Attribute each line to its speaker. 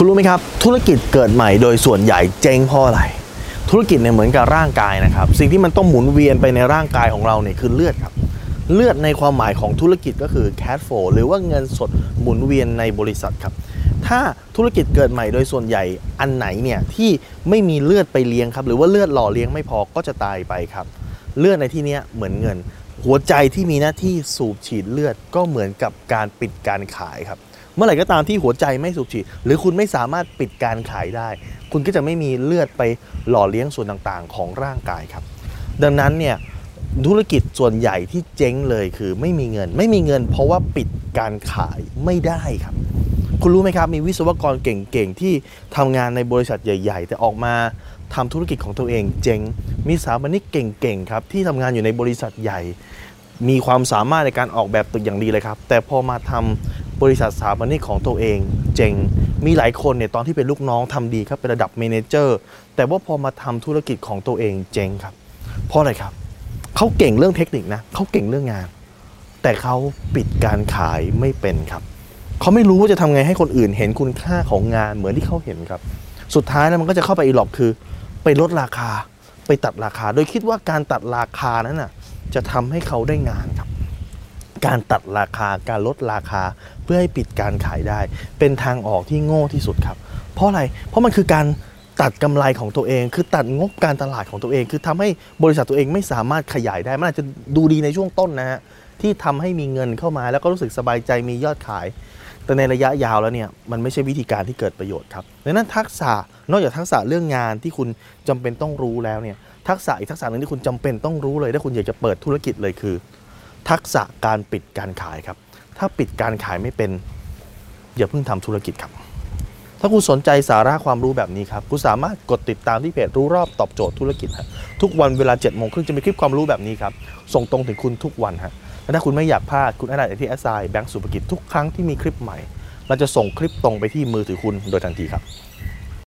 Speaker 1: คุณรู้ไหมครับ ธุรกิจเกิดใหม่โดยส่วนใหญ่เจ๊งเพราะอะไร ธุรกิจเนี่ยเหมือนกับร่างกายนะครับ สิ่งที่มันต้องหมุนเวียนไปในร่างกายของเราเนี่ยคือเลือดครับ เลือดในความหมายของธุรกิจก็คือ cash flow หรือว่าเงินสดหมุนเวียนในบริษัทครับ ถ้าธุรกิจเกิดใหม่โดยส่วนใหญ่อันไหนเนี่ยที่ไม่มีเลือดไปเลี้ยงครับ หรือว่าเลือดหล่อเลี้ยงไม่พอก็จะตายไปครับ เลือดในที่เนี้ยเหมือนเงิน หัวใจที่มีหน้าที่สูบฉีดเลือดก็เหมือนกับการปิดการขายครับ เมื่อไหร่ก็ตามที่หัวใจไม่สูบฉีด หรือคุณไม่สามารถปิดการขายได้ คุณก็จะไม่มีเลือดไปหล่อเลี้ยงส่วนต่างๆ ของร่างกายครับ ดังนั้นเนี่ยธุรกิจส่วนใหญ่ที่เจ๊งเลยคือไม่มีเงิน ไม่มีเงิน เพราะว่าปิดการขายไม่ได้ครับ คุณรู้ไหมครับ มีวิศวกรเก่งๆ ที่ทำงานในบริษัทใหญ่ ๆ แต่ออกมาทำธุรกิจของตัวเองเจ๊ง มีสถาปนิกเก่งๆ ครับ ที่ทำงานอยู่ในบริษัทใหญ่ มีความสามารถในการออกแบบตึกอย่างดีเลยครับ แต่พอมาทำ บริษัทสถาปนิกของตัวเอง เจ๊งมีหลายคนเนี่ยตอนที่เป็นลูกน้องทำดีครับเป็นระดับเมนเจอร์ แต่ว่าพอมาทำธุรกิจของตัวเองเจ๊งครับ เพราะอะไรครับเขาเก่งเรื่องเทคนิคนะเขาเก่งเรื่องงาน แต่เขาปิดการขายไม่เป็นครับเขาไม่รู้ว่าจะทำไงให้คนอื่นเห็นคุณค่าของงานเหมือนที่เขาเห็นครับ สุดท้ายแล้วมันก็จะเข้าไปอีหลอกคือ ไปลดราคา ไปตัดราคา โดยคิดว่าการตัดราคานั้นน่ะจะทำให้เขาได้งาน การตัดราคาการลดราคาเพื่อให้ปิดการขายได้ เป็นทางออกที่โง่ที่สุดครับ เพราะอะไรเพราะมันคือการตัดกำไรของตัวเอง คือตัดงบการตลาดของตัวเอง คือทำให้บริษัทตัวเองไม่สามารถขยายได้มันอาจจะดูดีในช่วงต้นนะฮะที่ทำให้มีเงินเข้ามาแล้วก็รู้สึกสบายใจมียอดขาย แต่ในระยะยาวแล้วเนี่ยมันไม่ใช่วิธีการที่เกิดประโยชน์ครับดังนั้นทักษะนอกจากทักษะเรื่องงานที่คุณจำเป็นต้องรู้แล้วเนี่ยทักษะอีกทักษะหนึ่งที่คุณจำเป็นต้องรู้เลยถ้าคุณอยากจะเปิดธุรกิจเลยคือ ทักษะการปิดการขายครับ ถ้าปิดการขายไม่เป็นอย่าเพิ่งทำธุรกิจครับ ถ้าคุณสนใจสาระความรู้แบบนี้ครับคุณสามารถกดติดตามที่เพจรู้รอบตอบโจทย์ธุรกิจฮะทุกวันเวลา7จ็ดโมงครึ่งจะมีคลิปความรู้แบบนี้ครับ ส่งตรงถึงคุณทุกวันฮะและถ้าคุณไม่อยากพลาดคุณอดไลน์ที่แอสไซแบงก์สุภกิจทุกครั้งที่มีคลิปใหม่ เราจะส่งคลิปตรงไปที่มือถือคุณโดยทันทีครับ